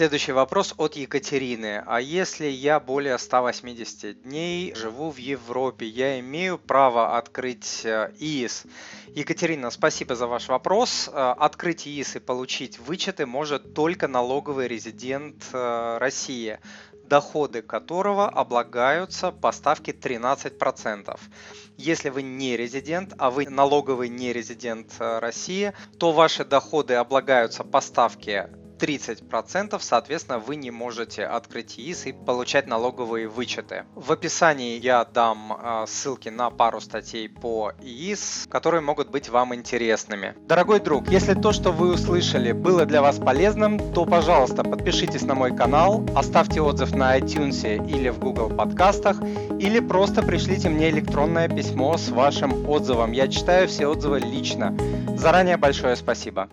Следующий вопрос от Екатерины. А если я более 180 дней живу в Европе, я имею право открыть э, ИИС? Екатерина, спасибо за ваш вопрос. Э, открыть ИИС и получить вычеты может только налоговый резидент э, России доходы которого облагаются по ставке 13%. Если вы не резидент, а вы налоговый не резидент России, то ваши доходы облагаются по ставке 30%, соответственно, вы не можете открыть ИИС и получать налоговые вычеты. В описании я дам а, ссылки на пару статей по ИИС, которые могут быть вам интересными. Дорогой друг, если то, что вы услышали, было для вас полезным, то, пожалуйста, подпишитесь на мой канал, оставьте отзыв на iTunes или в Google подкастах, или просто пришлите мне электронное письмо с вашим отзывом. Я читаю все отзывы лично. Заранее большое спасибо.